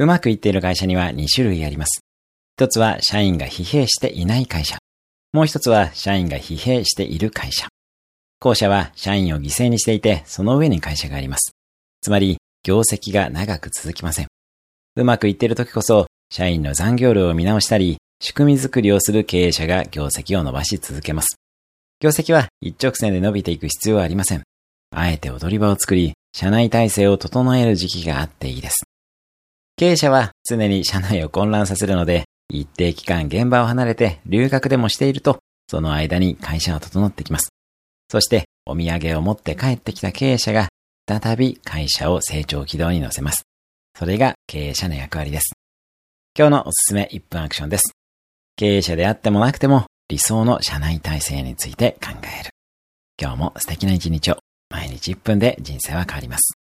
うまくいっている会社には2種類あります。一つは社員が疲弊していない会社。もう一つは社員が疲弊している会社。後者は社員を犠牲にしていて、その上に会社があります。つまり、業績が長く続きません。うまくいっている時こそ、社員の残業量を見直したり、仕組み作りをする経営者が業績を伸ばし続けます。業績は一直線で伸びていく必要はありません。あえて踊り場を作り、社内体制を整える時期があっていいです。経営者は常に社内を混乱させるので、一定期間現場を離れて留学でもしていると、その間に会社は整ってきます。そして、お土産を持って帰ってきた経営者が、再び会社を成長軌道に乗せます。それが経営者の役割です。今日のおすすめ1分アクションです。経営者であってもなくても、理想の社内体制について考える。今日も素敵な一日を、毎日1分で人生は変わります。